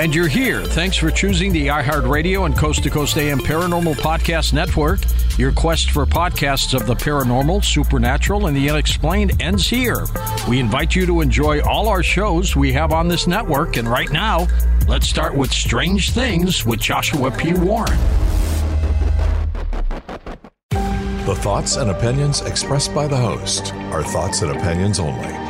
And you're here. Thanks for choosing the iHeartRadio and Coast to Coast AM Paranormal Podcast Network. Your quest for podcasts of the paranormal, supernatural, and the unexplained ends here. We invite you to enjoy all our shows we have on this network. And right now, let's start with Strange Things with Joshua P. Warren. The thoughts and opinions expressed by the host are thoughts and opinions only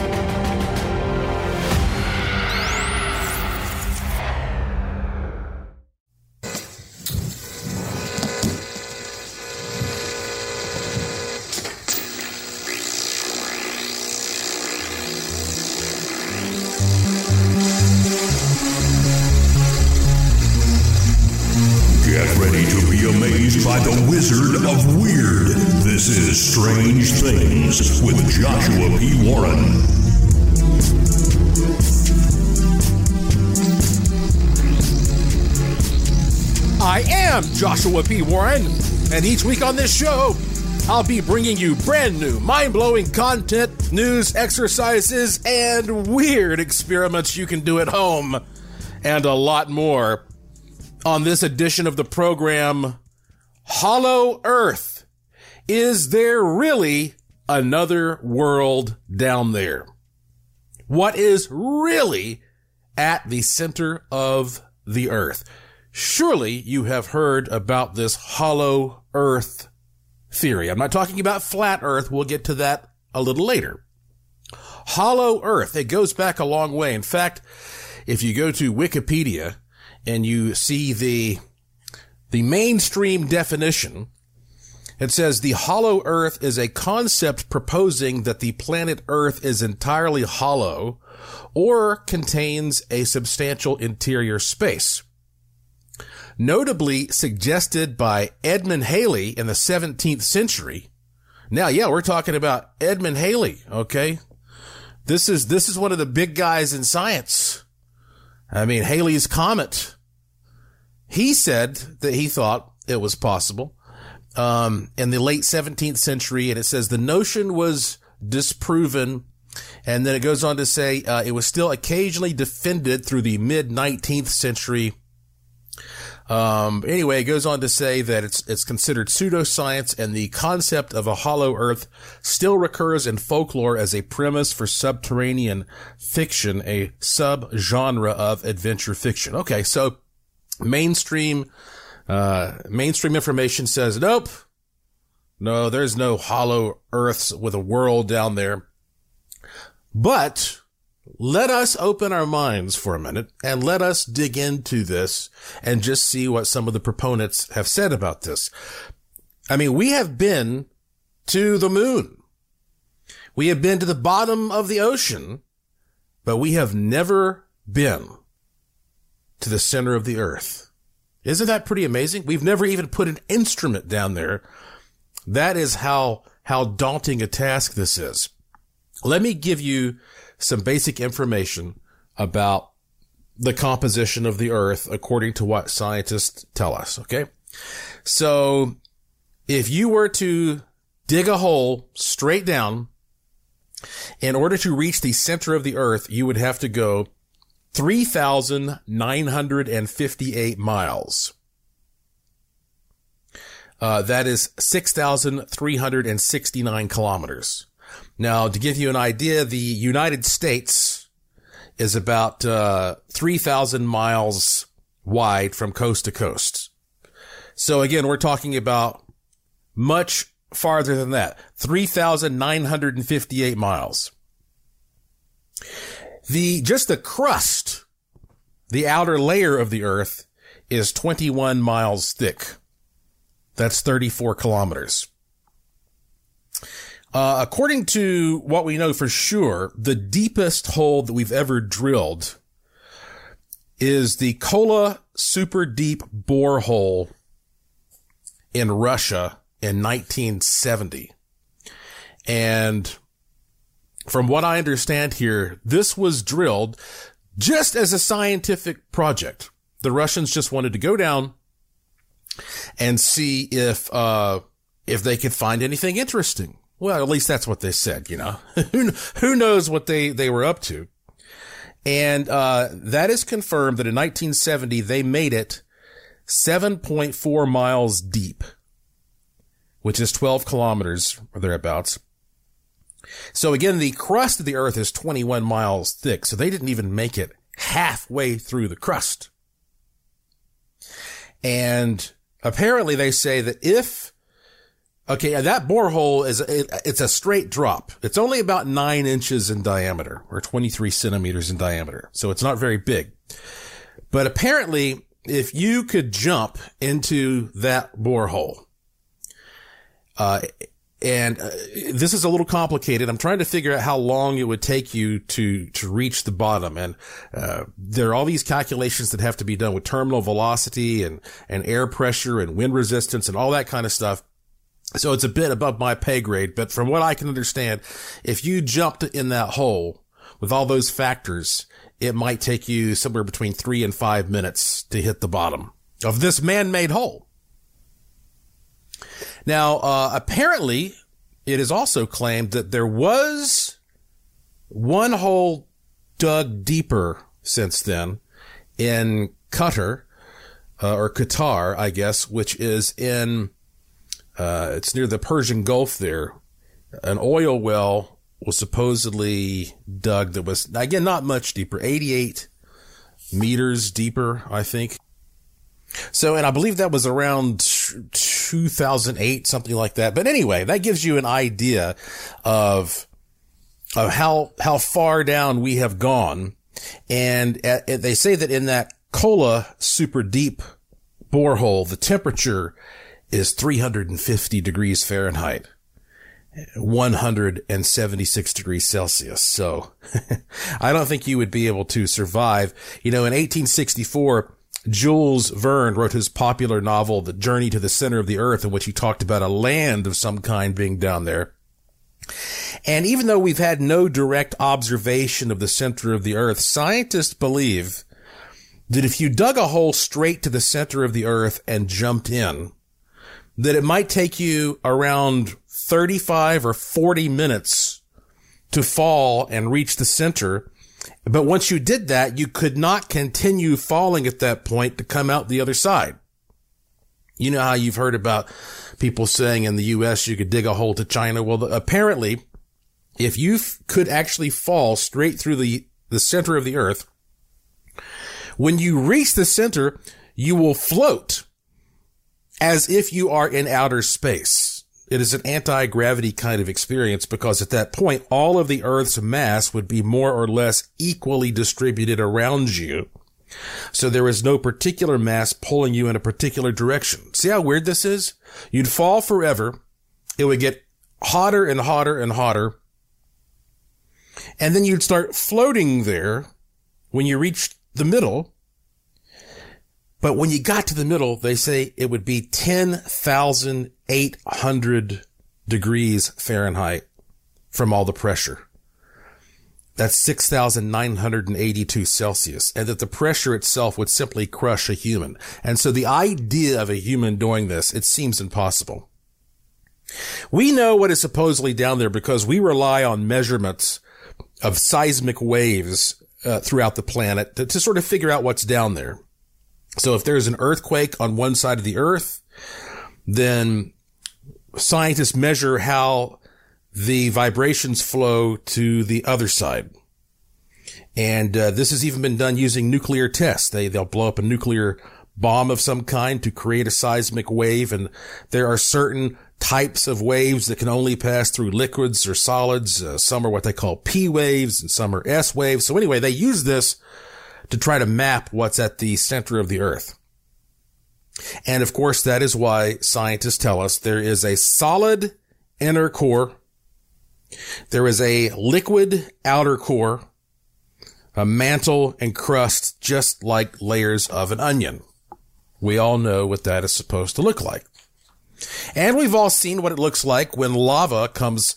I am Joshua P. Warren, and each week on this show, I'll be bringing you brand new, mind blowing content, news, exercises, and weird experiments you can do at home, and a lot more. On this edition of the program, Hollow Earth. Is there really another world down there? What is really at the center of the earth? Surely you have heard about this hollow earth theory. I'm not talking about flat earth. We'll get to that a little later. Hollow earth. It goes back a long way. In fact, if you go to Wikipedia and you see the, the mainstream definition, it says the hollow earth is a concept proposing that the planet earth is entirely hollow or contains a substantial interior space notably suggested by Edmund Halley in the 17th century. Now, yeah, we're talking about Edmund Halley, okay? This is, this is one of the big guys in science. I mean, Halley's comet. He said that he thought it was possible, um, in the late 17th century. And it says the notion was disproven. And then it goes on to say, uh, it was still occasionally defended through the mid 19th century um, anyway, it goes on to say that it's it's considered pseudoscience, and the concept of a hollow Earth still recurs in folklore as a premise for subterranean fiction, a subgenre of adventure fiction. Okay, so mainstream uh, mainstream information says nope, no, there's no hollow Earths with a world down there, but let us open our minds for a minute and let us dig into this and just see what some of the proponents have said about this. I mean, we have been to the moon. We have been to the bottom of the ocean, but we have never been to the center of the earth. Isn't that pretty amazing? We've never even put an instrument down there. That is how, how daunting a task this is. Let me give you some basic information about the composition of the earth according to what scientists tell us. Okay. So if you were to dig a hole straight down in order to reach the center of the earth, you would have to go 3,958 miles. Uh, that is 6,369 kilometers. Now, to give you an idea, the United States is about uh, 3,000 miles wide from coast to coast. So again, we're talking about much farther than that. 3,958 miles. The, just the crust, the outer layer of the earth is 21 miles thick. That's 34 kilometers. Uh, according to what we know for sure, the deepest hole that we've ever drilled is the Kola super deep borehole in Russia in 1970. And from what I understand here, this was drilled just as a scientific project. The Russians just wanted to go down and see if, uh, if they could find anything interesting. Well, at least that's what they said, you know. who, knows what they, they were up to? And, uh, that is confirmed that in 1970, they made it 7.4 miles deep, which is 12 kilometers or thereabouts. So again, the crust of the earth is 21 miles thick. So they didn't even make it halfway through the crust. And apparently they say that if, okay, that borehole is, it, it's a straight drop. It's only about nine inches in diameter or 23 centimeters in diameter. So it's not very big. But apparently if you could jump into that borehole, uh, and uh, this is a little complicated. I'm trying to figure out how long it would take you to to reach the bottom, and uh, there are all these calculations that have to be done with terminal velocity and and air pressure and wind resistance and all that kind of stuff. So it's a bit above my pay grade, but from what I can understand, if you jumped in that hole with all those factors, it might take you somewhere between three and five minutes to hit the bottom of this man-made hole. Now, uh, apparently, it is also claimed that there was one hole dug deeper since then in Qatar, uh, or Qatar, I guess, which is in, uh, it's near the Persian Gulf there. An oil well was supposedly dug that was, again, not much deeper, 88 meters deeper, I think. So, and I believe that was around 2008, something like that. But anyway, that gives you an idea of, of how, how far down we have gone. And at, uh, they say that in that Kola super deep borehole, the temperature is 350 degrees Fahrenheit. 176 degrees Celsius. So I don't think you would be able to survive. You know, in 1864, Jules Verne wrote his popular novel, The Journey to the Center of the Earth, in which he talked about a land of some kind being down there. And even though we've had no direct observation of the center of the earth, scientists believe that if you dug a hole straight to the center of the earth and jumped in, that it might take you around 35 or 40 minutes to fall and reach the center but once you did that, you could not continue falling at that point to come out the other side. You know how you've heard about people saying in the U.S. you could dig a hole to China. Well, apparently, if you f- could actually fall straight through the, the center of the earth, when you reach the center, you will float as if you are in outer space. It is an anti-gravity kind of experience because at that point, all of the Earth's mass would be more or less equally distributed around you. So there is no particular mass pulling you in a particular direction. See how weird this is? You'd fall forever. It would get hotter and hotter and hotter. And then you'd start floating there when you reached the middle. But when you got to the middle, they say it would be 10,800 degrees Fahrenheit from all the pressure. That's 6,982 Celsius and that the pressure itself would simply crush a human. And so the idea of a human doing this, it seems impossible. We know what is supposedly down there because we rely on measurements of seismic waves uh, throughout the planet to, to sort of figure out what's down there. So if there's an earthquake on one side of the earth, then scientists measure how the vibrations flow to the other side. And uh, this has even been done using nuclear tests. They they'll blow up a nuclear bomb of some kind to create a seismic wave, and there are certain types of waves that can only pass through liquids or solids. Uh, some are what they call P waves and some are S waves. So anyway, they use this to try to map what's at the center of the earth. And of course, that is why scientists tell us there is a solid inner core. There is a liquid outer core, a mantle and crust, just like layers of an onion. We all know what that is supposed to look like. And we've all seen what it looks like when lava comes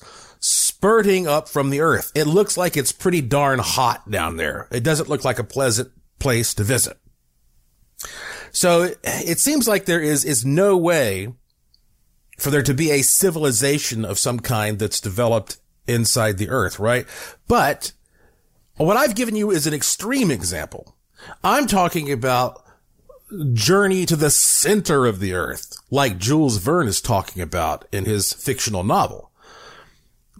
spurting up from the earth. It looks like it's pretty darn hot down there. It doesn't look like a pleasant place to visit. So it seems like there is, is no way for there to be a civilization of some kind that's developed inside the earth, right? But what I've given you is an extreme example. I'm talking about journey to the center of the earth, like Jules Verne is talking about in his fictional novel.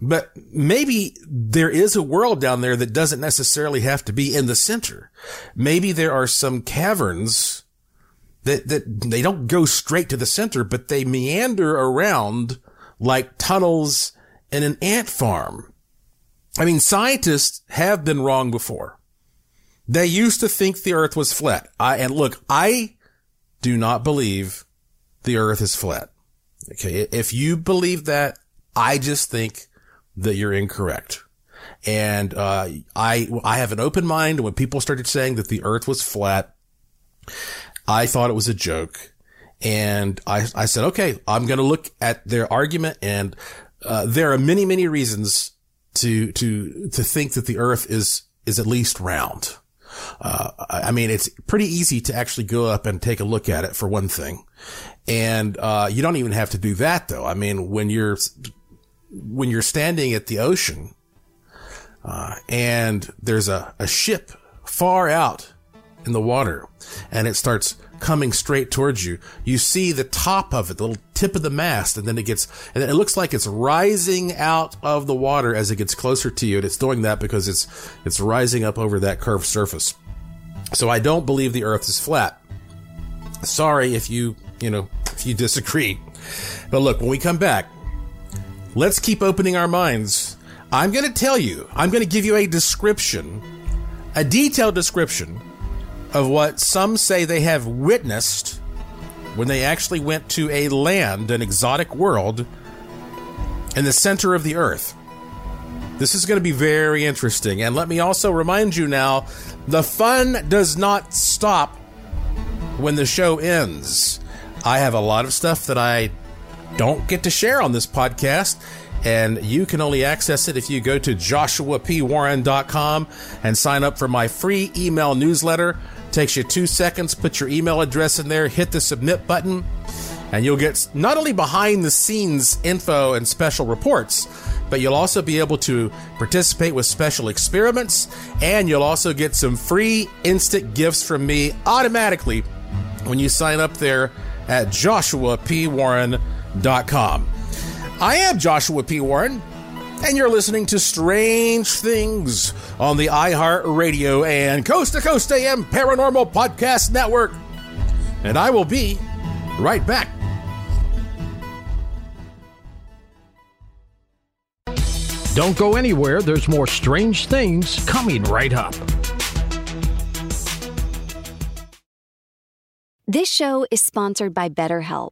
But maybe there is a world down there that doesn't necessarily have to be in the center. Maybe there are some caverns that, that they don't go straight to the center, but they meander around like tunnels in an ant farm. I mean, scientists have been wrong before. They used to think the earth was flat. I, and look, I do not believe the earth is flat. Okay. If you believe that, I just think that you're incorrect. And, uh, I, I have an open mind. When people started saying that the earth was flat, I thought it was a joke. And I, I said, okay, I'm going to look at their argument. And, uh, there are many, many reasons to, to, to think that the earth is, is at least round. Uh, I mean, it's pretty easy to actually go up and take a look at it for one thing. And, uh, you don't even have to do that though. I mean, when you're, when you're standing at the ocean, uh, and there's a, a ship far out in the water and it starts coming straight towards you. You see the top of it, the little tip of the mast, and then it gets, and it looks like it's rising out of the water as it gets closer to you. And it's doing that because it's, it's rising up over that curved surface. So I don't believe the earth is flat. Sorry if you, you know, if you disagree. But look, when we come back, let's keep opening our minds. I'm going to tell you, I'm going to give you a description, a detailed description of what some say they have witnessed when they actually went to a land, an exotic world, in the center of the earth. This is going to be very interesting. And let me also remind you now the fun does not stop when the show ends. I have a lot of stuff that I don't get to share on this podcast and you can only access it if you go to joshuapwarren.com and sign up for my free email newsletter. Takes you two seconds, put your email address in there, hit the submit button, and you'll get not only behind the scenes info and special reports, but you'll also be able to participate with special experiments, and you'll also get some free instant gifts from me automatically when you sign up there at joshuapwarren.com. I am Joshua P. Warren and you're listening to Strange Things on the iHeart Radio and Coast to Coast AM Paranormal Podcast Network. And I will be right back. Don't go anywhere, there's more strange things coming right up. This show is sponsored by BetterHelp.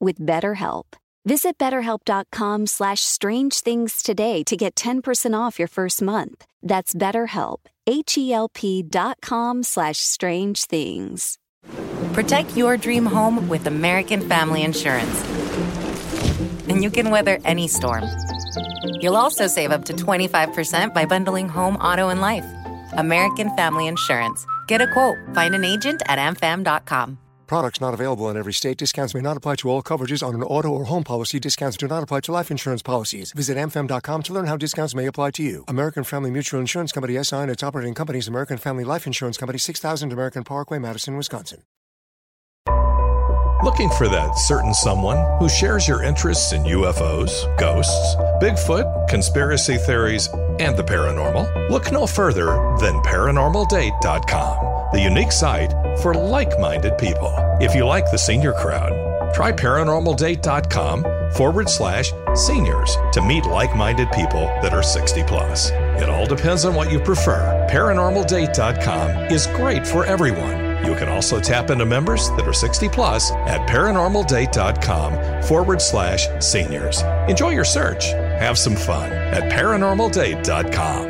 with BetterHelp. Visit betterhelp.com slash strange things today to get 10% off your first month. That's betterhelp, H-E-L-P dot com slash strange things. Protect your dream home with American Family Insurance. And you can weather any storm. You'll also save up to 25% by bundling home, auto, and life. American Family Insurance. Get a quote. Find an agent at amfam.com. Products not available in every state. Discounts may not apply to all coverages on an auto or home policy. Discounts do not apply to life insurance policies. Visit amfam.com to learn how discounts may apply to you. American Family Mutual Insurance Company SI and its operating companies American Family Life Insurance Company 6000 American Parkway, Madison, Wisconsin. Looking for that certain someone who shares your interests in UFOs, ghosts, Bigfoot, conspiracy theories, and the paranormal? Look no further than ParanormalDate.com, the unique site for like minded people. If you like the senior crowd, try ParanormalDate.com forward slash seniors to meet like minded people that are 60 plus. It all depends on what you prefer. ParanormalDate.com is great for everyone. You can also tap into members that are 60 plus at paranormaldate.com forward slash seniors. Enjoy your search. Have some fun at paranormaldate.com.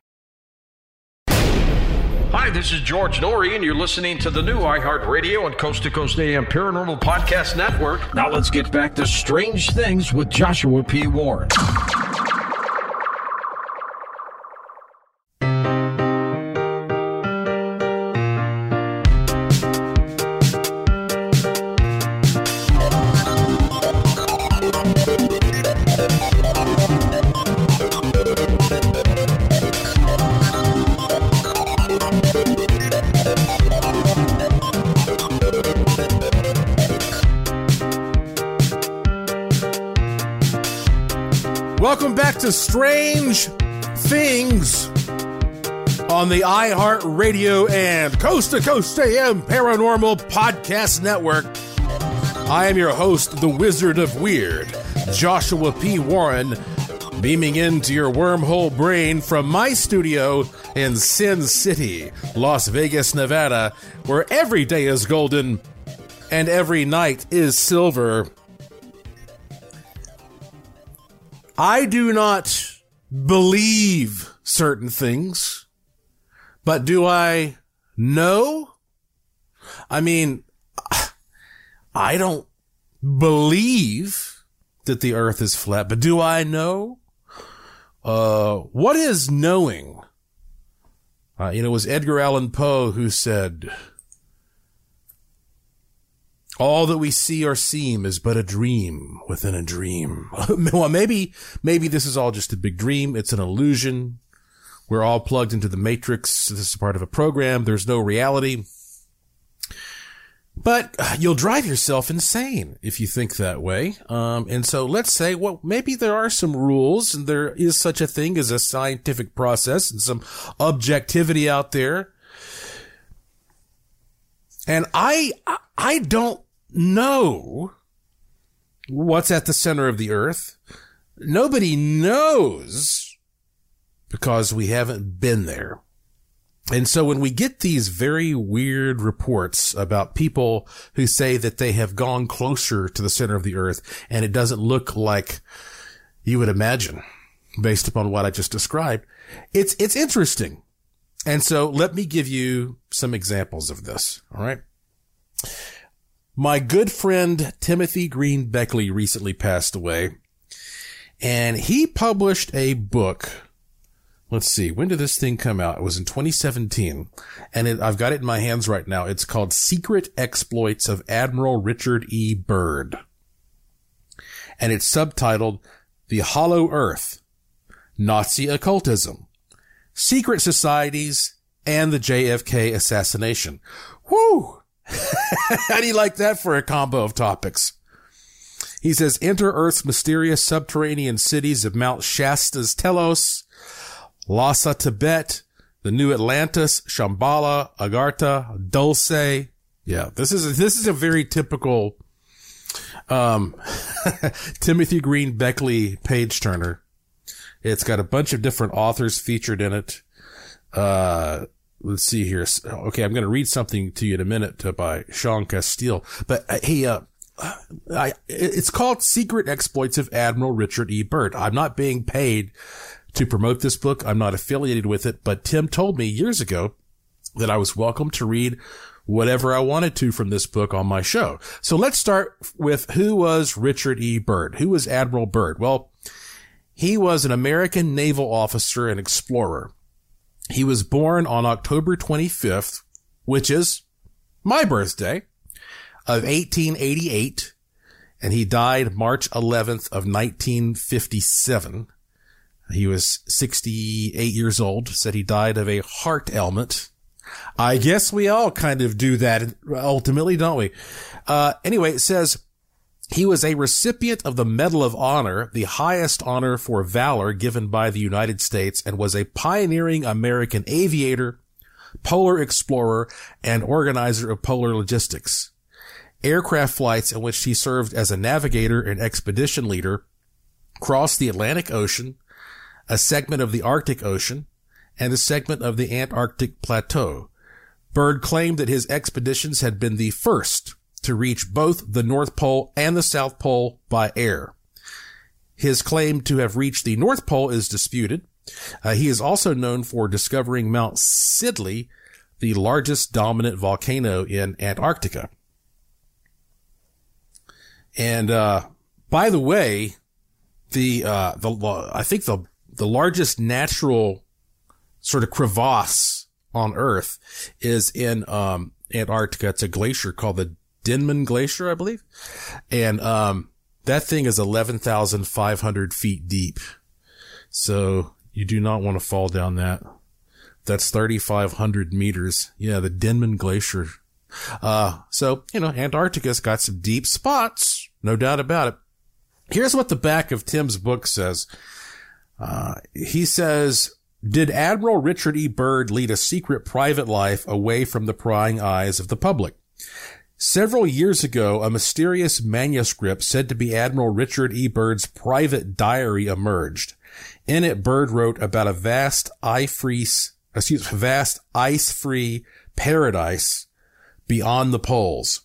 Hi, this is George Noory, and you're listening to the new iHeartRadio and Coast to Coast AM Paranormal Podcast Network. Now let's get back to Strange Things with Joshua P. Warren. Strange Things on the iHeart Radio and Coast to Coast AM Paranormal Podcast Network. I am your host, the Wizard of Weird, Joshua P. Warren, beaming into your wormhole brain from my studio in Sin City, Las Vegas, Nevada, where every day is golden and every night is silver. I do not believe certain things, but do I know? I mean, I don't believe that the earth is flat, but do I know? Uh, what is knowing? Uh, you know, it was Edgar Allan Poe who said, all that we see or seem is but a dream within a dream. well, maybe, maybe this is all just a big dream. It's an illusion. We're all plugged into the matrix. This is part of a program. There's no reality. But you'll drive yourself insane if you think that way. Um, and so let's say, well, maybe there are some rules and there is such a thing as a scientific process and some objectivity out there. And I, I don't know what's at the center of the earth. Nobody knows because we haven't been there. And so when we get these very weird reports about people who say that they have gone closer to the center of the earth and it doesn't look like you would imagine based upon what I just described, it's, it's interesting. And so let me give you some examples of this. All right. My good friend Timothy Green Beckley recently passed away and he published a book. Let's see. When did this thing come out? It was in 2017 and it, I've got it in my hands right now. It's called Secret Exploits of Admiral Richard E. Byrd. And it's subtitled The Hollow Earth, Nazi Occultism, Secret Societies, and the JFK Assassination. Whoo! How do you like that for a combo of topics? He says, enter Earth's mysterious subterranean cities of Mount Shasta's Telos, Lhasa, Tibet, the New Atlantis, Shambhala, Agartha, Dulce. Yeah, this is, this is a very typical, um, Timothy Green Beckley page turner. It's got a bunch of different authors featured in it. Uh, let's see here. Okay, I'm going to read something to you in a minute by Sean Casteel. But uh, hey, uh, I, it's called Secret Exploits of Admiral Richard E. Byrd. I'm not being paid to promote this book. I'm not affiliated with it, but Tim told me years ago that I was welcome to read whatever I wanted to from this book on my show. So let's start with who was Richard E. Byrd? Who was Admiral Byrd? Well, he was an American naval officer and explorer. He was born on October 25th, which is my birthday of 1888 and he died March 11th of 1957. He was 68 years old, said he died of a heart ailment. I guess we all kind of do that ultimately, don't we? Uh, anyway, it says he was a recipient of the Medal of Honor, the highest honor for valor given by the United States, and was a pioneering American aviator, polar explorer, and organizer of polar logistics aircraft flights in which he served as a navigator and expedition leader crossed the Atlantic Ocean, a segment of the Arctic Ocean, and a segment of the Antarctic Plateau. Byrd claimed that his expeditions had been the first to reach both the North Pole and the South Pole by air. His claim to have reached the North Pole is disputed. Uh, he is also known for discovering Mount Sidley, the largest dominant volcano in Antarctica. And, uh, by the way, the, uh, the, I think the, the largest natural sort of crevasse on Earth is in, um, Antarctica. It's a glacier called the Denman Glacier, I believe. And, um, that thing is 11,500 feet deep. So you do not want to fall down that. That's 3,500 meters. Yeah, the Denman Glacier uh, so, you know, Antarctica's got some deep spots, no doubt about it. Here's what the back of Tim's book says. Uh, he says, did Admiral Richard E. Byrd lead a secret private life away from the prying eyes of the public? Several years ago, a mysterious manuscript said to be Admiral Richard E. Byrd's private diary emerged. In it, Byrd wrote about a vast ice-free, excuse, vast ice-free paradise beyond the poles.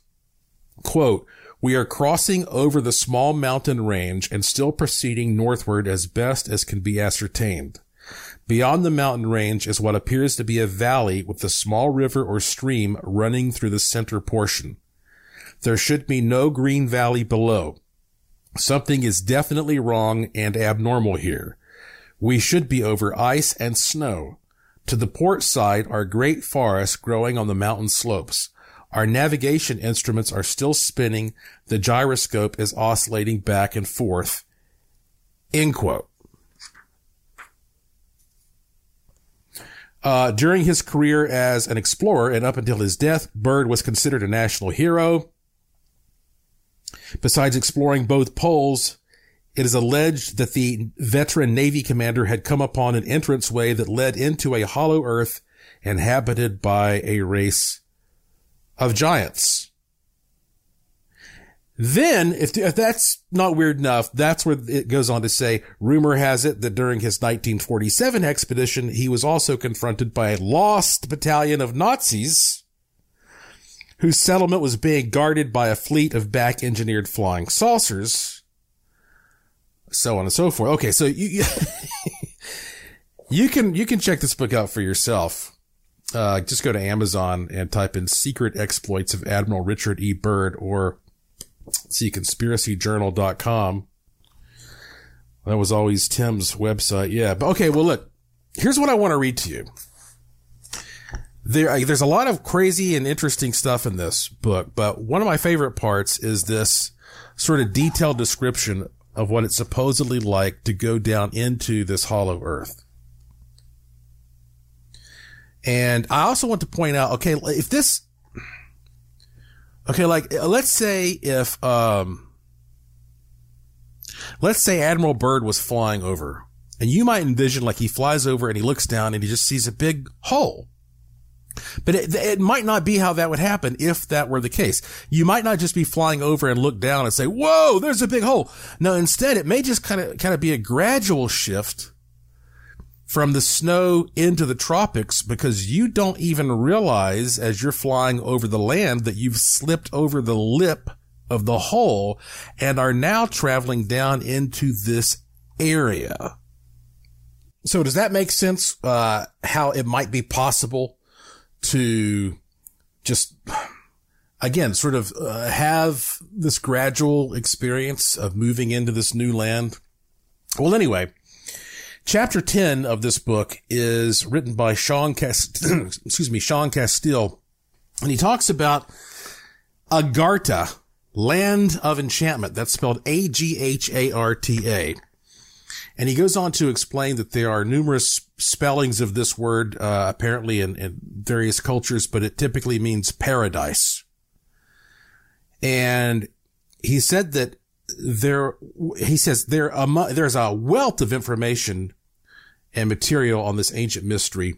Quote, we are crossing over the small mountain range and still proceeding northward as best as can be ascertained. Beyond the mountain range is what appears to be a valley with a small river or stream running through the center portion. There should be no green valley below. Something is definitely wrong and abnormal here. We should be over ice and snow. To the port side are great forests growing on the mountain slopes. Our navigation instruments are still spinning. The gyroscope is oscillating back and forth. End quote. Uh, during his career as an explorer and up until his death, Byrd was considered a national hero. Besides exploring both poles, it is alleged that the veteran Navy commander had come upon an entranceway that led into a hollow earth inhabited by a race of giants. Then, if, if that's not weird enough, that's where it goes on to say, rumor has it that during his 1947 expedition, he was also confronted by a lost battalion of Nazis whose settlement was being guarded by a fleet of back engineered flying saucers. So on and so forth. Okay. So you, you can, you can check this book out for yourself uh, just go to Amazon and type in secret exploits of Admiral Richard E. Byrd or see conspiracyjournal.com. That was always Tim's website. Yeah. But okay. Well, look, here's what I want to read to you. There, there's a lot of crazy and interesting stuff in this book, but one of my favorite parts is this sort of detailed description of what it's supposedly like to go down into this hollow earth. And I also want to point out, okay, if this, Okay, like let's say if um let's say Admiral Byrd was flying over and you might envision like he flies over and he looks down and he just sees a big hole. But it, it, might not be how that would happen if that were the case. You might not just be flying over and look down and say, whoa, there's a big hole. No, instead it may just kind of, kind of be a gradual shift from the snow into the tropics because you don't even realize as you're flying over the land that you've slipped over the lip of the hole and are now traveling down into this area. So does that make sense? Uh, how it might be possible to just, again, sort of uh, have this gradual experience of moving into this new land? Well, anyway, chapter 10 of this book is written by Sean Cast- excuse me, Sean Casteel. And he talks about Agartha, land of enchantment. That's spelled A-G-H-A-R-T-A. And he goes on to explain that there are numerous spellings of this word, uh, apparently in, in, various cultures, but it typically means paradise. And he said that there, he says there, there's a wealth of information and material on this ancient mystery,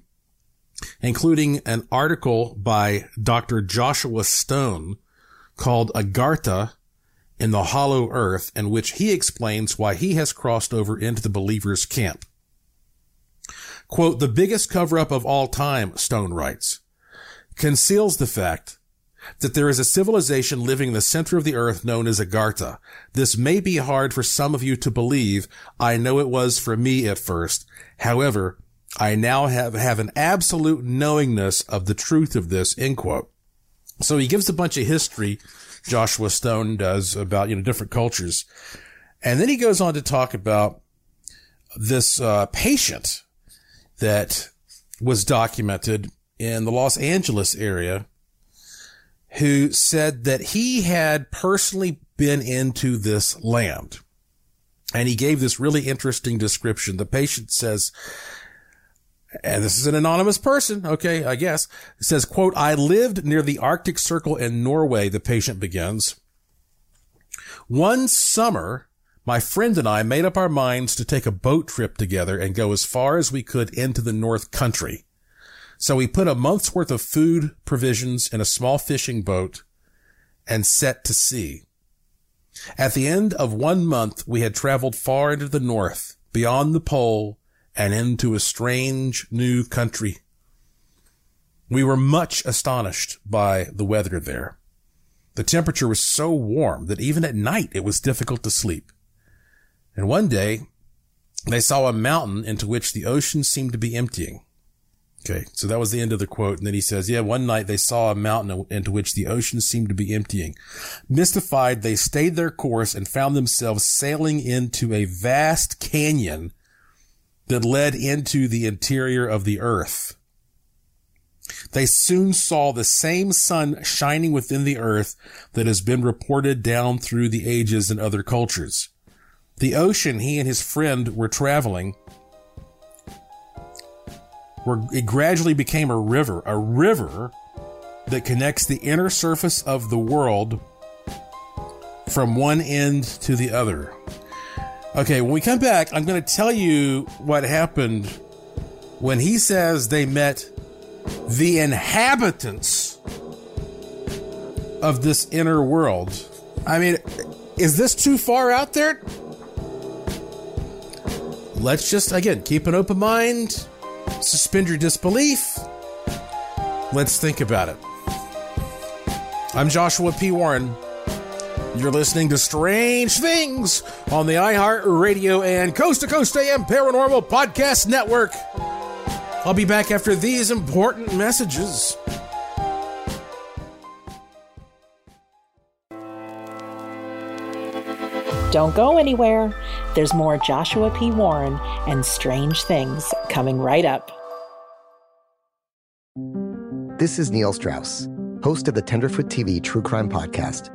including an article by Dr. Joshua Stone called Agartha in the hollow earth in which he explains why he has crossed over into the believer's camp. Quote, the biggest cover up of all time, Stone writes, conceals the fact that there is a civilization living in the center of the earth known as Agartha. This may be hard for some of you to believe. I know it was for me at first. However, I now have, have an absolute knowingness of the truth of this, end quote. So he gives a bunch of history Joshua Stone does about, you know, different cultures. And then he goes on to talk about this uh, patient that was documented in the Los Angeles area who said that he had personally been into this land. And he gave this really interesting description. The patient says, and this is an anonymous person. Okay. I guess it says, quote, I lived near the Arctic Circle in Norway. The patient begins. One summer, my friend and I made up our minds to take a boat trip together and go as far as we could into the North Country. So we put a month's worth of food provisions in a small fishing boat and set to sea. At the end of one month, we had traveled far into the north, beyond the pole, and into a strange new country. We were much astonished by the weather there. The temperature was so warm that even at night it was difficult to sleep. And one day they saw a mountain into which the ocean seemed to be emptying. Okay. So that was the end of the quote. And then he says, yeah, one night they saw a mountain into which the ocean seemed to be emptying. Mystified, they stayed their course and found themselves sailing into a vast canyon that led into the interior of the earth. They soon saw the same sun shining within the earth that has been reported down through the ages in other cultures. The ocean he and his friend were traveling where it gradually became a river, a river that connects the inner surface of the world from one end to the other. Okay, when we come back, I'm going to tell you what happened when he says they met the inhabitants of this inner world. I mean, is this too far out there? Let's just, again, keep an open mind suspend your disbelief. Let's think about it. I'm Joshua P. Warren. You're listening to Strange Things on the iHeart Radio and Coast to Coast AM Paranormal Podcast Network. I'll be back after these important messages. Don't go anywhere. There's more Joshua P. Warren and strange things coming right up. This is Neil Strauss, host of the Tenderfoot TV True Crime Podcast,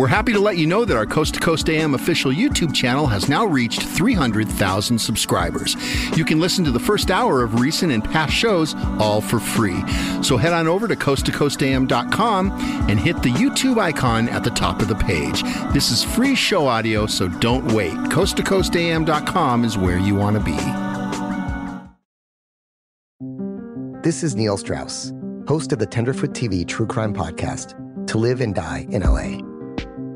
We're happy to let you know that our Coast to Coast AM official YouTube channel has now reached 300,000 subscribers. You can listen to the first hour of recent and past shows all for free. So head on over to coasttocoastam.com and hit the YouTube icon at the top of the page. This is free show audio, so don't wait. Coasttocoastam.com is where you want to be. This is Neil Strauss, host of the Tenderfoot TV True Crime Podcast, To Live and Die in LA.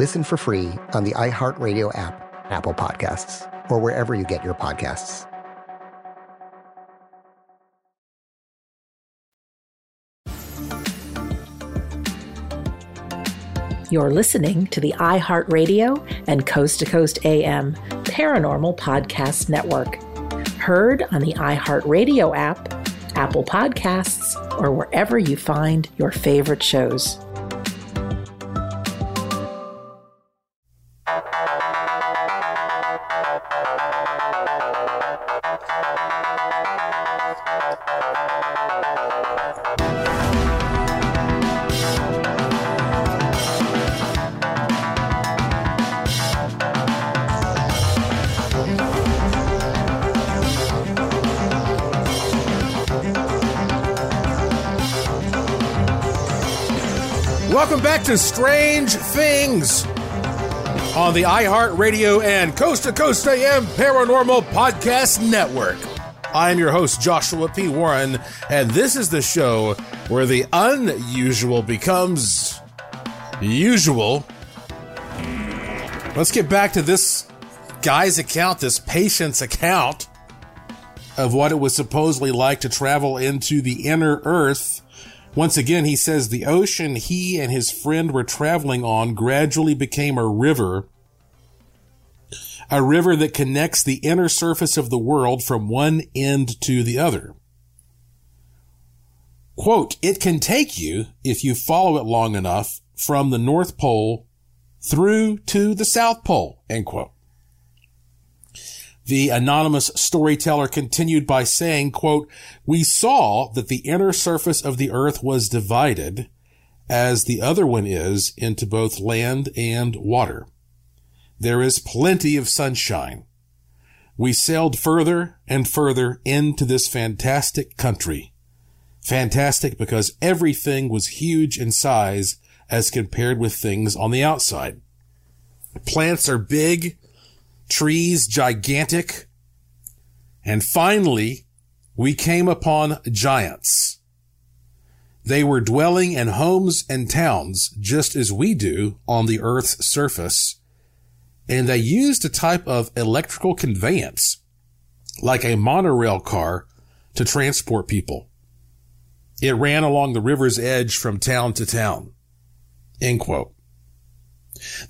Listen for free on the iHeartRadio app, Apple Podcasts, or wherever you get your podcasts. You're listening to the iHeartRadio and Coast to Coast AM Paranormal Podcast Network. Heard on the iHeartRadio app, Apple Podcasts, or wherever you find your favorite shows. To Strange Things on the iHeartRadio and Coast to Coast AM Paranormal Podcast Network. I am your host, Joshua P. Warren, and this is the show where the unusual becomes usual. Let's get back to this guy's account, this patient's account of what it was supposedly like to travel into the inner earth once again, he says the ocean he and his friend were traveling on gradually became a river a river that connects the inner surface of the world from one end to the other. Quote, it can take you, if you follow it long enough, from the North Pole through to the South Pole, end quote. The anonymous storyteller continued by saying, quote, we saw that the inner surface of the earth was divided as the other one is into both land and water. There is plenty of sunshine. We sailed further and further into this fantastic country. Fantastic because everything was huge in size as compared with things on the outside. Plants are big, trees gigantic, and finally we came upon giants. They were dwelling in homes and towns just as we do on the earth's surface and they used a type of electrical conveyance, like a monorail car, to transport people. It ran along the river's edge from town to town. End quote.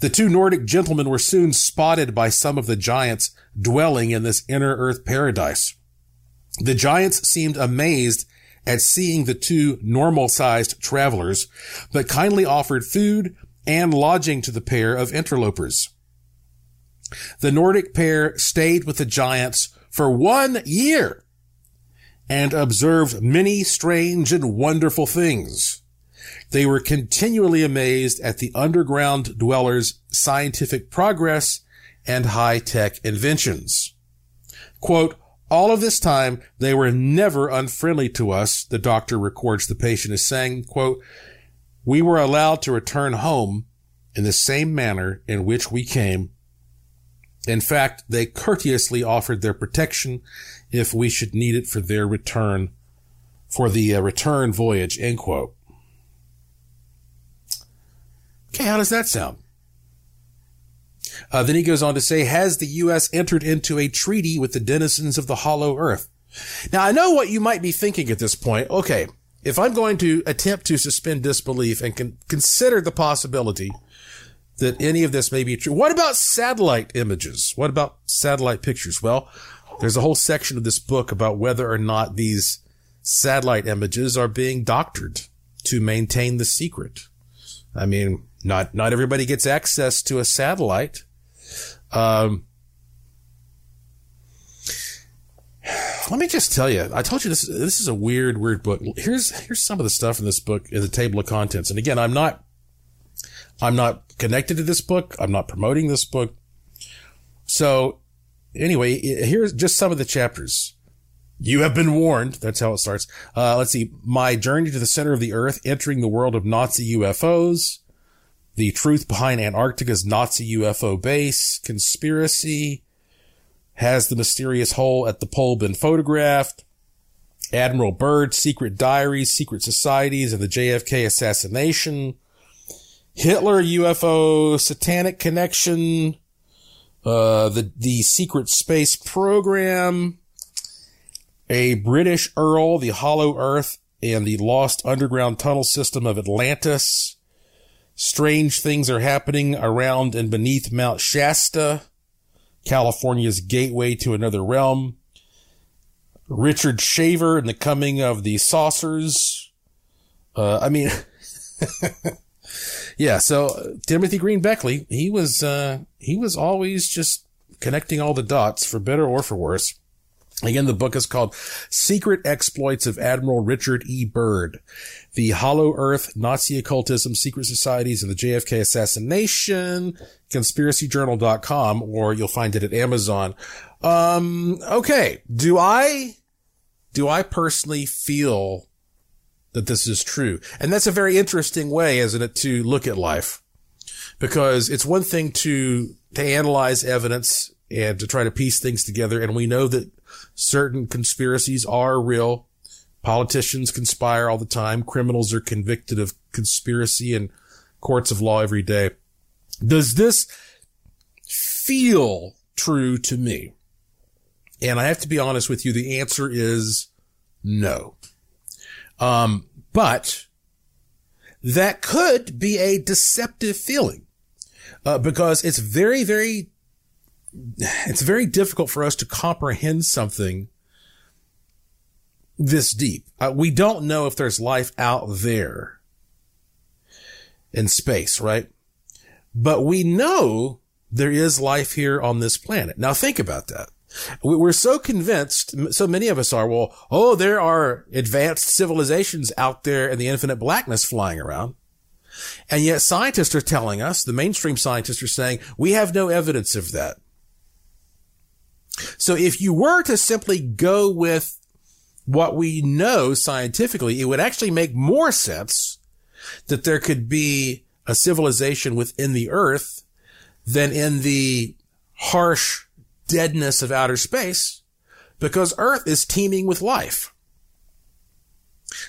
The two Nordic gentlemen were soon spotted by some of the giants dwelling in this inner earth paradise. The giants seemed amazed at seeing the two normal sized travelers, but kindly offered food and lodging to the pair of interlopers. The Nordic pair stayed with the giants for one year and observed many strange and wonderful things. They were continually amazed at the underground dwellers' scientific progress and high-tech inventions. Quote, all of this time, they were never unfriendly to us, the doctor records the patient as saying, quote, we were allowed to return home in the same manner in which we came in fact, they courteously offered their protection if we should need it for their return, for the uh, return voyage, end quote. How does that sound? Uh, then he goes on to say, has the U.S. entered into a treaty with the denizens of the hollow earth? Now, I know what you might be thinking at this point. Okay, if I'm going to attempt to suspend disbelief and con- consider the possibility that any of this may be true. What about satellite images? What about satellite pictures? Well, there's a whole section of this book about whether or not these satellite images are being doctored to maintain the secret. I mean, not, not everybody gets access to a satellite. Um, let me just tell you, I told you this, this is a weird, weird book. Here's, here's some of the stuff in this book in the table of contents. And again, I'm not, I'm not connected to this book. I'm not promoting this book. So anyway, here's just some of the chapters. You have been warned. That's how it starts. Uh, let's see. My journey to the center of the earth, entering the world of Nazi UFOs, the truth behind Antarctica's Nazi UFO base, conspiracy, has the mysterious hole at the pole been photographed? Admiral Byrd, secret diaries, secret societies, and the JFK assassination. Hitler UFO, satanic connection, uh, the, the secret space program, a British Earl, the hollow earth, and the lost underground tunnel system of Atlantis. Strange things are happening around and beneath Mount Shasta, California's gateway to another realm. Richard Shaver and the coming of the saucers. Uh, I mean, yeah, so uh, Timothy Green Beckley, he was uh, he was always just connecting all the dots for better or for worse. Again, the book is called Secret Exploits of Admiral Richard E. Byrd, The Hollow Earth, Nazi Occultism, Secret Societies, and the JFK Assassination, conspiracyjournal.com, or you'll find it at Amazon. Um, okay. Do I, do I personally feel that this is true. And that's a very interesting way, isn't it, to look at life? Because it's one thing to, to analyze evidence and to try to piece things together. And we know that certain conspiracies are real. Politicians conspire all the time. Criminals are convicted of conspiracy in courts of law every day. Does this feel true to me? And I have to be honest with you. The answer is no. Um, but that could be a deceptive feeling, uh, because it's very, very it's very difficult for us to comprehend something this deep. Uh, we don't know if there's life out there in space, right? But we know there is life here on this planet. Now think about that. We're so convinced, so many of us are, well, oh, there are advanced civilizations out there in the infinite blackness flying around. And yet scientists are telling us, the mainstream scientists are saying, we have no evidence of that. So if you were to simply go with what we know scientifically, it would actually make more sense that there could be a civilization within the earth than in the harsh deadness of outer space because earth is teeming with life.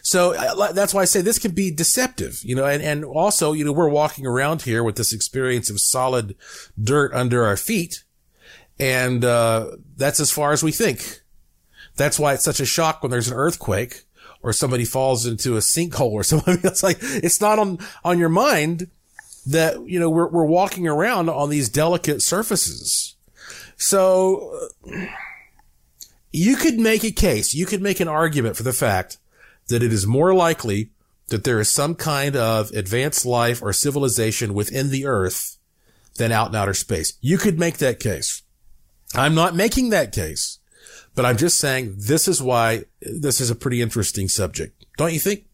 So uh, that's why I say this can be deceptive, you know, and, and also, you know, we're walking around here with this experience of solid dirt under our feet. And, uh, that's as far as we think. That's why it's such a shock when there's an earthquake or somebody falls into a sinkhole or something. It's like, it's not on, on your mind that, you know, we're, we're walking around on these delicate surfaces. So you could make a case, you could make an argument for the fact that it is more likely that there is some kind of advanced life or civilization within the earth than out in outer space. You could make that case. I'm not making that case. But I'm just saying this is why this is a pretty interesting subject. Don't you think?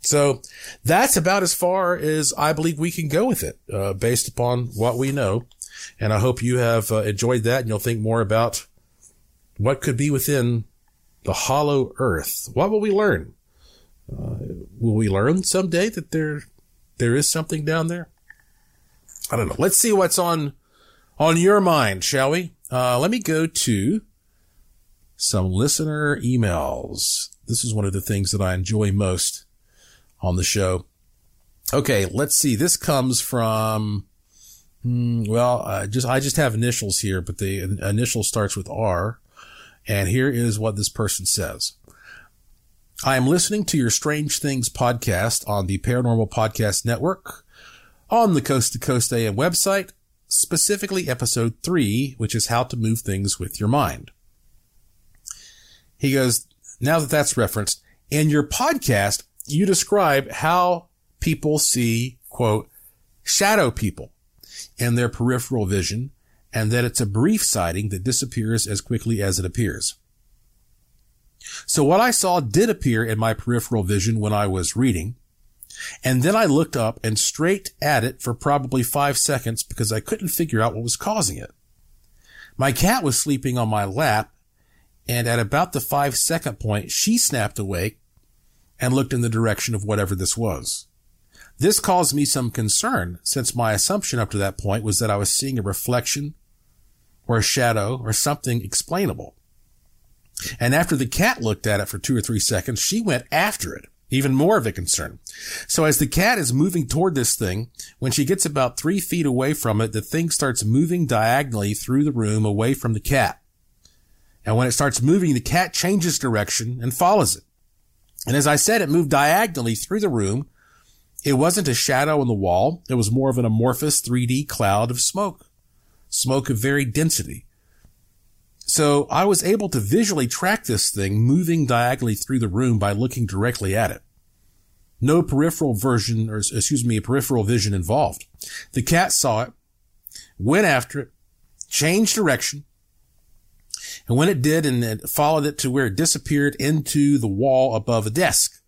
So that's about as far as I believe we can go with it, uh, based upon what we know. And I hope you have uh, enjoyed that and you'll think more about what could be within the hollow earth. What will we learn? Uh, will we learn someday that there, there is something down there? I don't know. Let's see what's on, on your mind, shall we? Uh, let me go to some listener emails. This is one of the things that I enjoy most on the show. Okay, let's see. This comes from, hmm, well, uh, just I just have initials here, but the initial starts with R. And here is what this person says. I am listening to your Strange Things podcast on the Paranormal Podcast Network on the Coast to Coast AM website, specifically episode three, which is how to move things with your mind. He goes, now that that's referenced, in your podcast, you describe how people see, quote, shadow people in their peripheral vision, and that it's a brief sighting that disappears as quickly as it appears. So what I saw did appear in my peripheral vision when I was reading, and then I looked up and straight at it for probably five seconds because I couldn't figure out what was causing it. My cat was sleeping on my lap and at about the five second point, she snapped awake and looked in the direction of whatever this was. This caused me some concern since my assumption up to that point was that I was seeing a reflection or a shadow or something explainable. And after the cat looked at it for two or three seconds, she went after it. Even more of a concern. So as the cat is moving toward this thing, when she gets about three feet away from it, the thing starts moving diagonally through the room away from the cat. And when it starts moving, the cat changes direction and follows it. And as I said, it moved diagonally through the room. It wasn't a shadow on the wall. It was more of an amorphous 3D cloud of smoke, smoke of varied density. So I was able to visually track this thing moving diagonally through the room by looking directly at it. No peripheral version, or excuse me, peripheral vision involved. The cat saw it, went after it, changed direction, and when it did and it followed it to where it disappeared into the wall above a desk.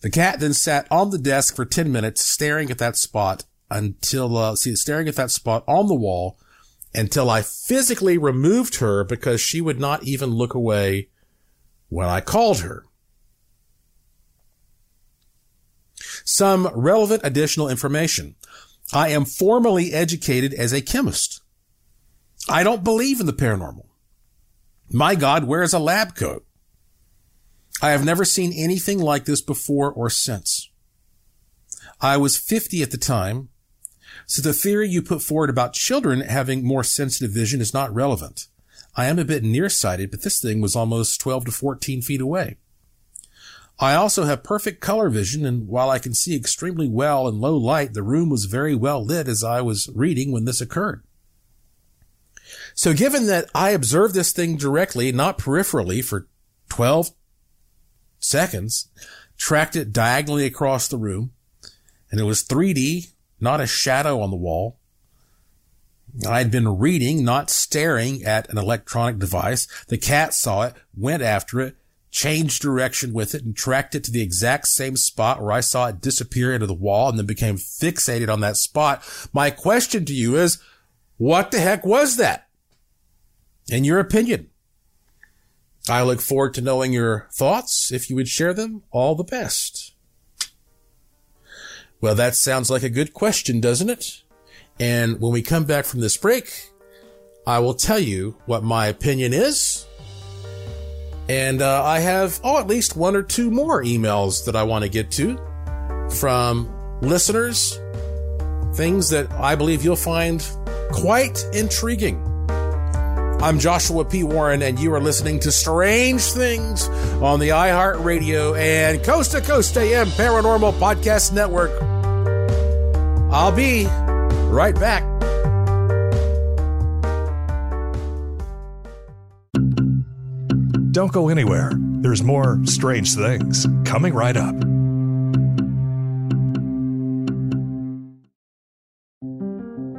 The cat then sat on the desk for 10 minutes staring at that spot until, uh, see, staring at that spot on the wall until I physically removed her because she would not even look away when I called her. Some relevant additional information. I am formally educated as a chemist. I don't believe in the paranormal. My God wears a lab coat. I have never seen anything like this before or since. I was 50 at the time, so the theory you put forward about children having more sensitive vision is not relevant. I am a bit nearsighted, but this thing was almost 12 to 14 feet away. I also have perfect color vision, and while I can see extremely well in low light, the room was very well lit as I was reading when this occurred. So given that I observed this thing directly, not peripherally for 12 seconds, tracked it diagonally across the room, and it was 3D, not a shadow on the wall. I had been reading, not staring at an electronic device. The cat saw it, went after it, changed direction with it, and tracked it to the exact same spot where I saw it disappear into the wall and then became fixated on that spot. My question to you is, what the heck was that? In your opinion? I look forward to knowing your thoughts. If you would share them, all the best. Well, that sounds like a good question, doesn't it? And when we come back from this break, I will tell you what my opinion is. And uh, I have, oh, at least one or two more emails that I want to get to from listeners, things that I believe you'll find quite intriguing. I'm Joshua P. Warren, and you are listening to Strange Things on the iHeartRadio and Coast to Coast AM Paranormal Podcast Network. I'll be right back. Don't go anywhere. There's more strange things coming right up.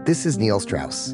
This is Neil Strauss,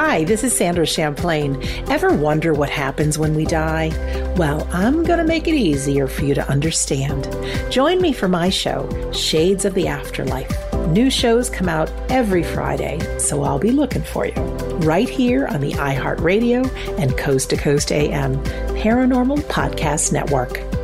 Hi, this is Sandra Champlain. Ever wonder what happens when we die? Well, I'm going to make it easier for you to understand. Join me for my show, Shades of the Afterlife. New shows come out every Friday, so I'll be looking for you right here on the iHeartRadio and Coast to Coast AM Paranormal Podcast Network.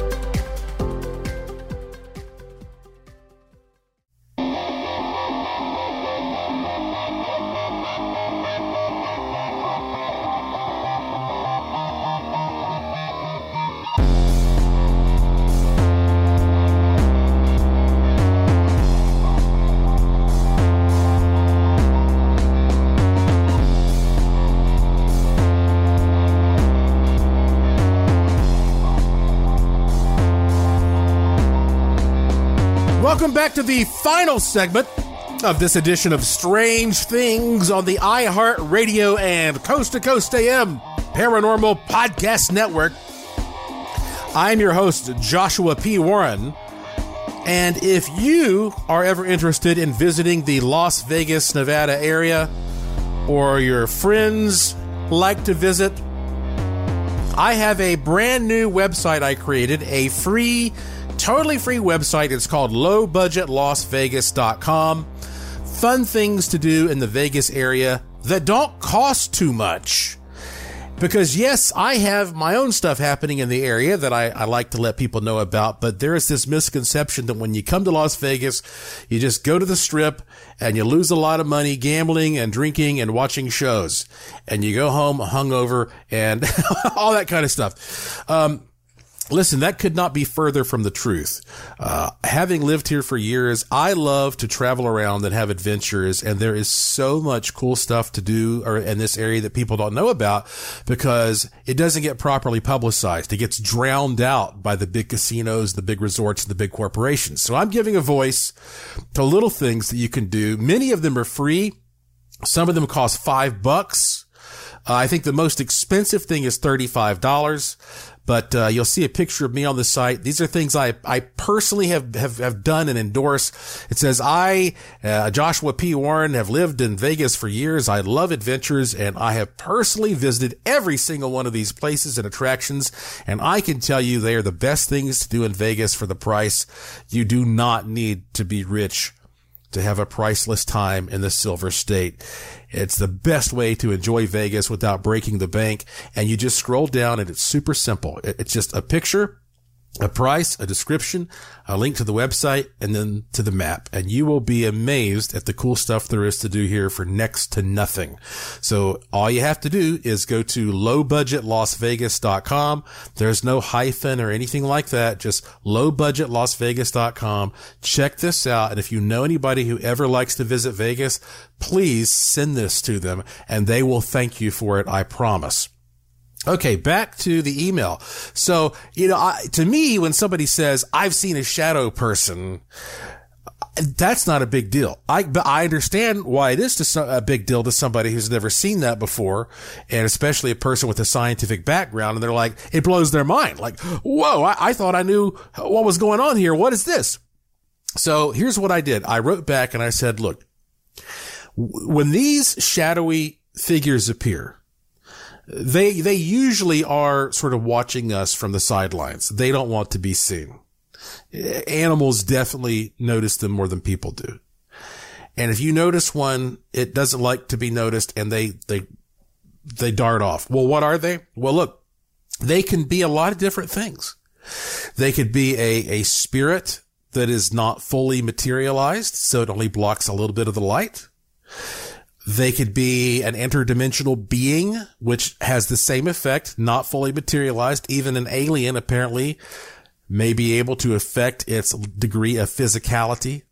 Welcome back to the final segment of this edition of Strange Things on the iHeart Radio and Coast to Coast AM Paranormal Podcast Network. I'm your host, Joshua P. Warren. And if you are ever interested in visiting the Las Vegas, Nevada area, or your friends like to visit, I have a brand new website I created, a free totally free website. It's called lowbudgetlasvegas.com. Fun things to do in the Vegas area that don't cost too much. Because, yes, I have my own stuff happening in the area that I, I, like to let people know about, but there is this misconception that when you come to Las Vegas, you just go to the strip and you lose a lot of money gambling and drinking and watching shows. And you go home hungover and all that kind of stuff. Um, Listen, that could not be further from the truth. Uh, having lived here for years, I love to travel around and have adventures, and there is so much cool stuff to do in this area that people don't know about because it doesn't get properly publicized. It gets drowned out by the big casinos, the big resorts, the big corporations. So I'm giving a voice to little things that you can do. Many of them are free. Some of them cost five bucks. Uh, I think the most expensive thing is $35 but uh, you'll see a picture of me on the site. These are things I, I personally have, have, have done and endorse. It says, I, uh, Joshua P. Warren, have lived in Vegas for years. I love adventures and I have personally visited every single one of these places and attractions. And I can tell you they are the best things to do in Vegas for the price. You do not need to be rich to have a priceless time in the Silver State. It's the best way to enjoy Vegas without breaking the bank. And you just scroll down and it's super simple. It's just a picture a price, a description, a link to the website, and then to the map. And you will be amazed at the cool stuff there is to do here for next to nothing. So all you have to do is go to lowbudgetlasvegas.com. There's no hyphen or anything like that. Just lowbudgetlasvegas.com. Check this out. And if you know anybody who ever likes to visit Vegas, please send this to them and they will thank you for it. I promise. Okay, back to the email. So, you know, I, to me, when somebody says, I've seen a shadow person, that's not a big deal. I, but I understand why it is some, a big deal to somebody who's never seen that before, and especially a person with a scientific background. And they're like, it blows their mind. Like, whoa, I, I thought I knew what was going on here. What is this? So here's what I did. I wrote back and I said, look, when these shadowy figures appear, they they usually are sort of watching us from the sidelines. They don't want to be seen. Animals definitely notice them more than people do. And if you notice one, it doesn't like to be noticed and they they they dart off. Well, what are they? Well, look, they can be a lot of different things. They could be a, a spirit that is not fully materialized, so it only blocks a little bit of the light. They could be an interdimensional being, which has the same effect, not fully materialized. Even an alien apparently may be able to affect its degree of physicality.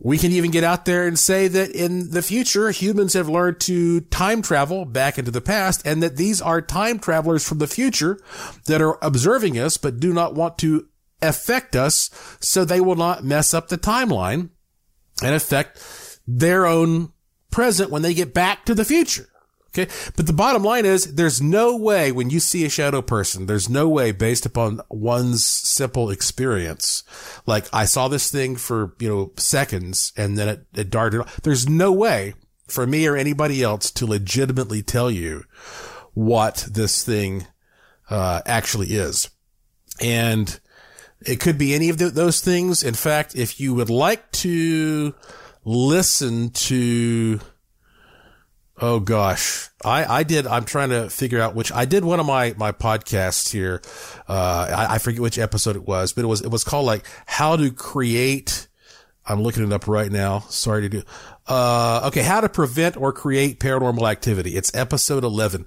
We can even get out there and say that in the future, humans have learned to time travel back into the past and that these are time travelers from the future that are observing us, but do not want to affect us. So they will not mess up the timeline and affect their own present when they get back to the future. Okay. But the bottom line is there's no way when you see a shadow person, there's no way based upon one's simple experience. Like I saw this thing for, you know, seconds and then it, it darted. There's no way for me or anybody else to legitimately tell you what this thing, uh, actually is. And it could be any of those things. In fact, if you would like to listen to, Oh gosh, I, I did. I'm trying to figure out which I did one of my, my podcasts here. Uh, I, I forget which episode it was, but it was, it was called like how to create. I'm looking it up right now. Sorry to do. Uh, okay. How to prevent or create paranormal activity. It's episode 11.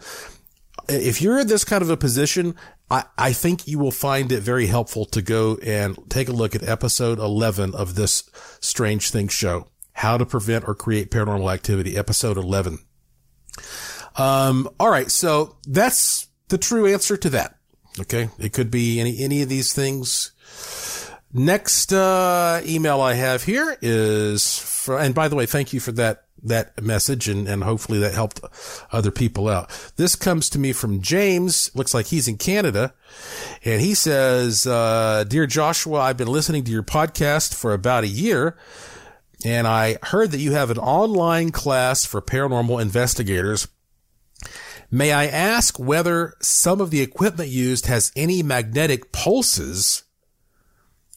If you're in this kind of a position, I, I think you will find it very helpful to go and take a look at episode 11 of this Strange Things show. How to prevent or create paranormal activity, episode 11. Um, all right. So that's the true answer to that. Okay. It could be any, any of these things. Next, uh, email I have here is for, and by the way, thank you for that, that message and, and hopefully that helped other people out. This comes to me from James. Looks like he's in Canada and he says, uh, dear Joshua, I've been listening to your podcast for about a year and I heard that you have an online class for paranormal investigators. May I ask whether some of the equipment used has any magnetic pulses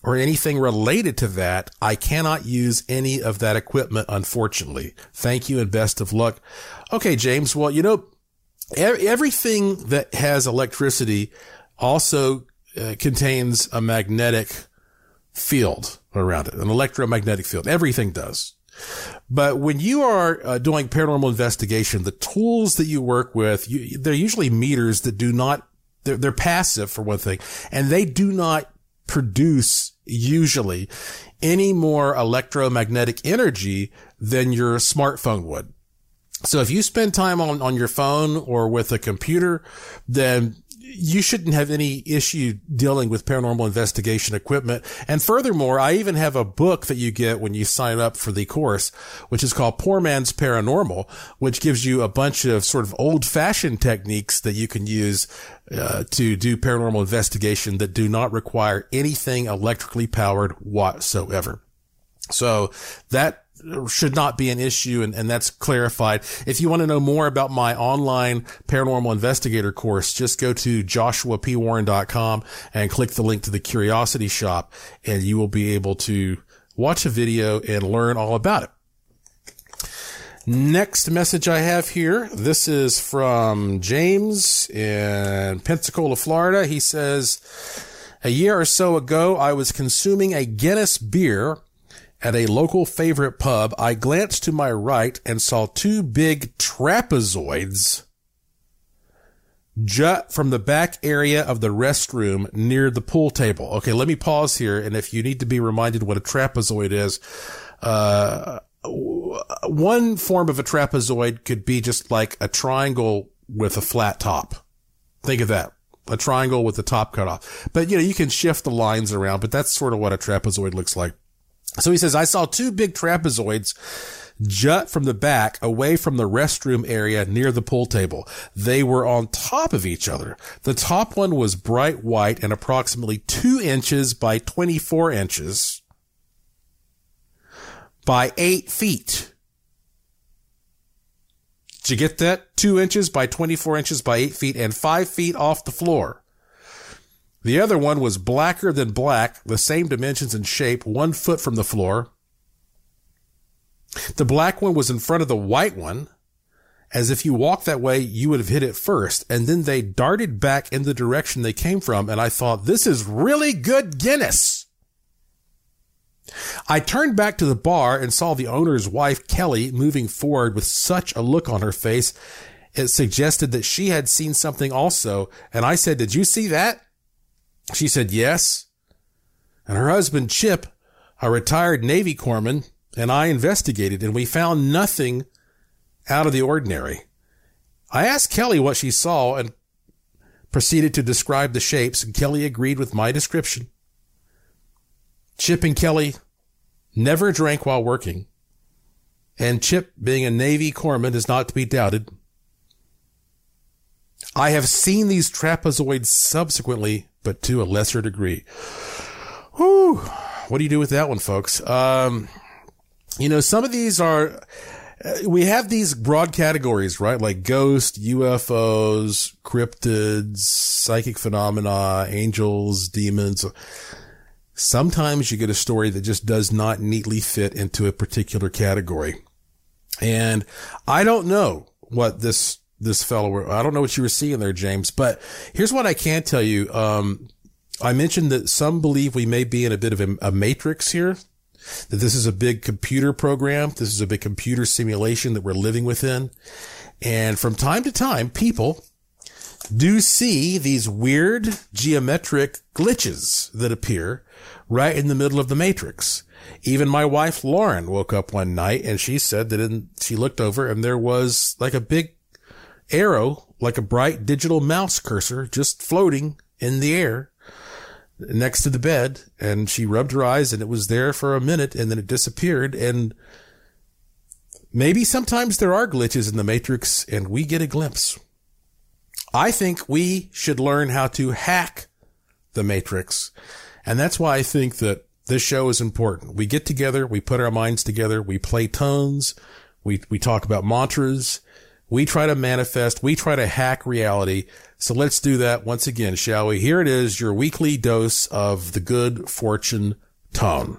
or anything related to that? I cannot use any of that equipment, unfortunately. Thank you and best of luck. Okay, James. Well, you know, everything that has electricity also uh, contains a magnetic field around it, an electromagnetic field. Everything does. But when you are uh, doing paranormal investigation, the tools that you work with, you, they're usually meters that do not, they're, they're passive for one thing, and they do not produce usually any more electromagnetic energy than your smartphone would. So if you spend time on, on your phone or with a computer, then you shouldn't have any issue dealing with paranormal investigation equipment. And furthermore, I even have a book that you get when you sign up for the course, which is called Poor Man's Paranormal, which gives you a bunch of sort of old fashioned techniques that you can use uh, to do paranormal investigation that do not require anything electrically powered whatsoever. So that should not be an issue and, and that's clarified. If you want to know more about my online paranormal investigator course, just go to joshuapwarren.com and click the link to the curiosity shop and you will be able to watch a video and learn all about it. Next message I have here. This is from James in Pensacola, Florida. He says, a year or so ago, I was consuming a Guinness beer at a local favorite pub, I glanced to my right and saw two big trapezoids jut from the back area of the restroom near the pool table. Okay, let me pause here. And if you need to be reminded what a trapezoid is, uh, one form of a trapezoid could be just like a triangle with a flat top. Think of that. A triangle with the top cut off. But you know, you can shift the lines around, but that's sort of what a trapezoid looks like. So he says, I saw two big trapezoids jut from the back away from the restroom area near the pool table. They were on top of each other. The top one was bright white and approximately two inches by 24 inches by eight feet. Did you get that? Two inches by 24 inches by eight feet and five feet off the floor. The other one was blacker than black, the same dimensions and shape, one foot from the floor. The black one was in front of the white one, as if you walked that way, you would have hit it first. And then they darted back in the direction they came from. And I thought, this is really good Guinness. I turned back to the bar and saw the owner's wife, Kelly, moving forward with such a look on her face. It suggested that she had seen something also. And I said, did you see that? She said yes. And her husband, Chip, a retired Navy corpsman, and I investigated and we found nothing out of the ordinary. I asked Kelly what she saw and proceeded to describe the shapes, and Kelly agreed with my description. Chip and Kelly never drank while working, and Chip, being a Navy corpsman, is not to be doubted. I have seen these trapezoids subsequently, but to a lesser degree. Whew. What do you do with that one, folks? Um, you know, some of these are, uh, we have these broad categories, right? Like ghosts, UFOs, cryptids, psychic phenomena, angels, demons. Sometimes you get a story that just does not neatly fit into a particular category. And I don't know what this, this fellow, I don't know what you were seeing there, James, but here's what I can tell you. Um, I mentioned that some believe we may be in a bit of a, a matrix here that this is a big computer program. This is a big computer simulation that we're living within. And from time to time, people do see these weird geometric glitches that appear right in the middle of the matrix. Even my wife Lauren woke up one night and she said that in, she looked over and there was like a big arrow, like a bright digital mouse cursor just floating in the air next to the bed and she rubbed her eyes and it was there for a minute and then it disappeared. And maybe sometimes there are glitches in the matrix and we get a glimpse. I think we should learn how to hack the matrix. And that's why I think that this show is important. We get together, we put our minds together, we play tones, we, we talk about mantras, we try to manifest, we try to hack reality so let's do that once again, shall we? Here it is, your weekly dose of the good fortune tone.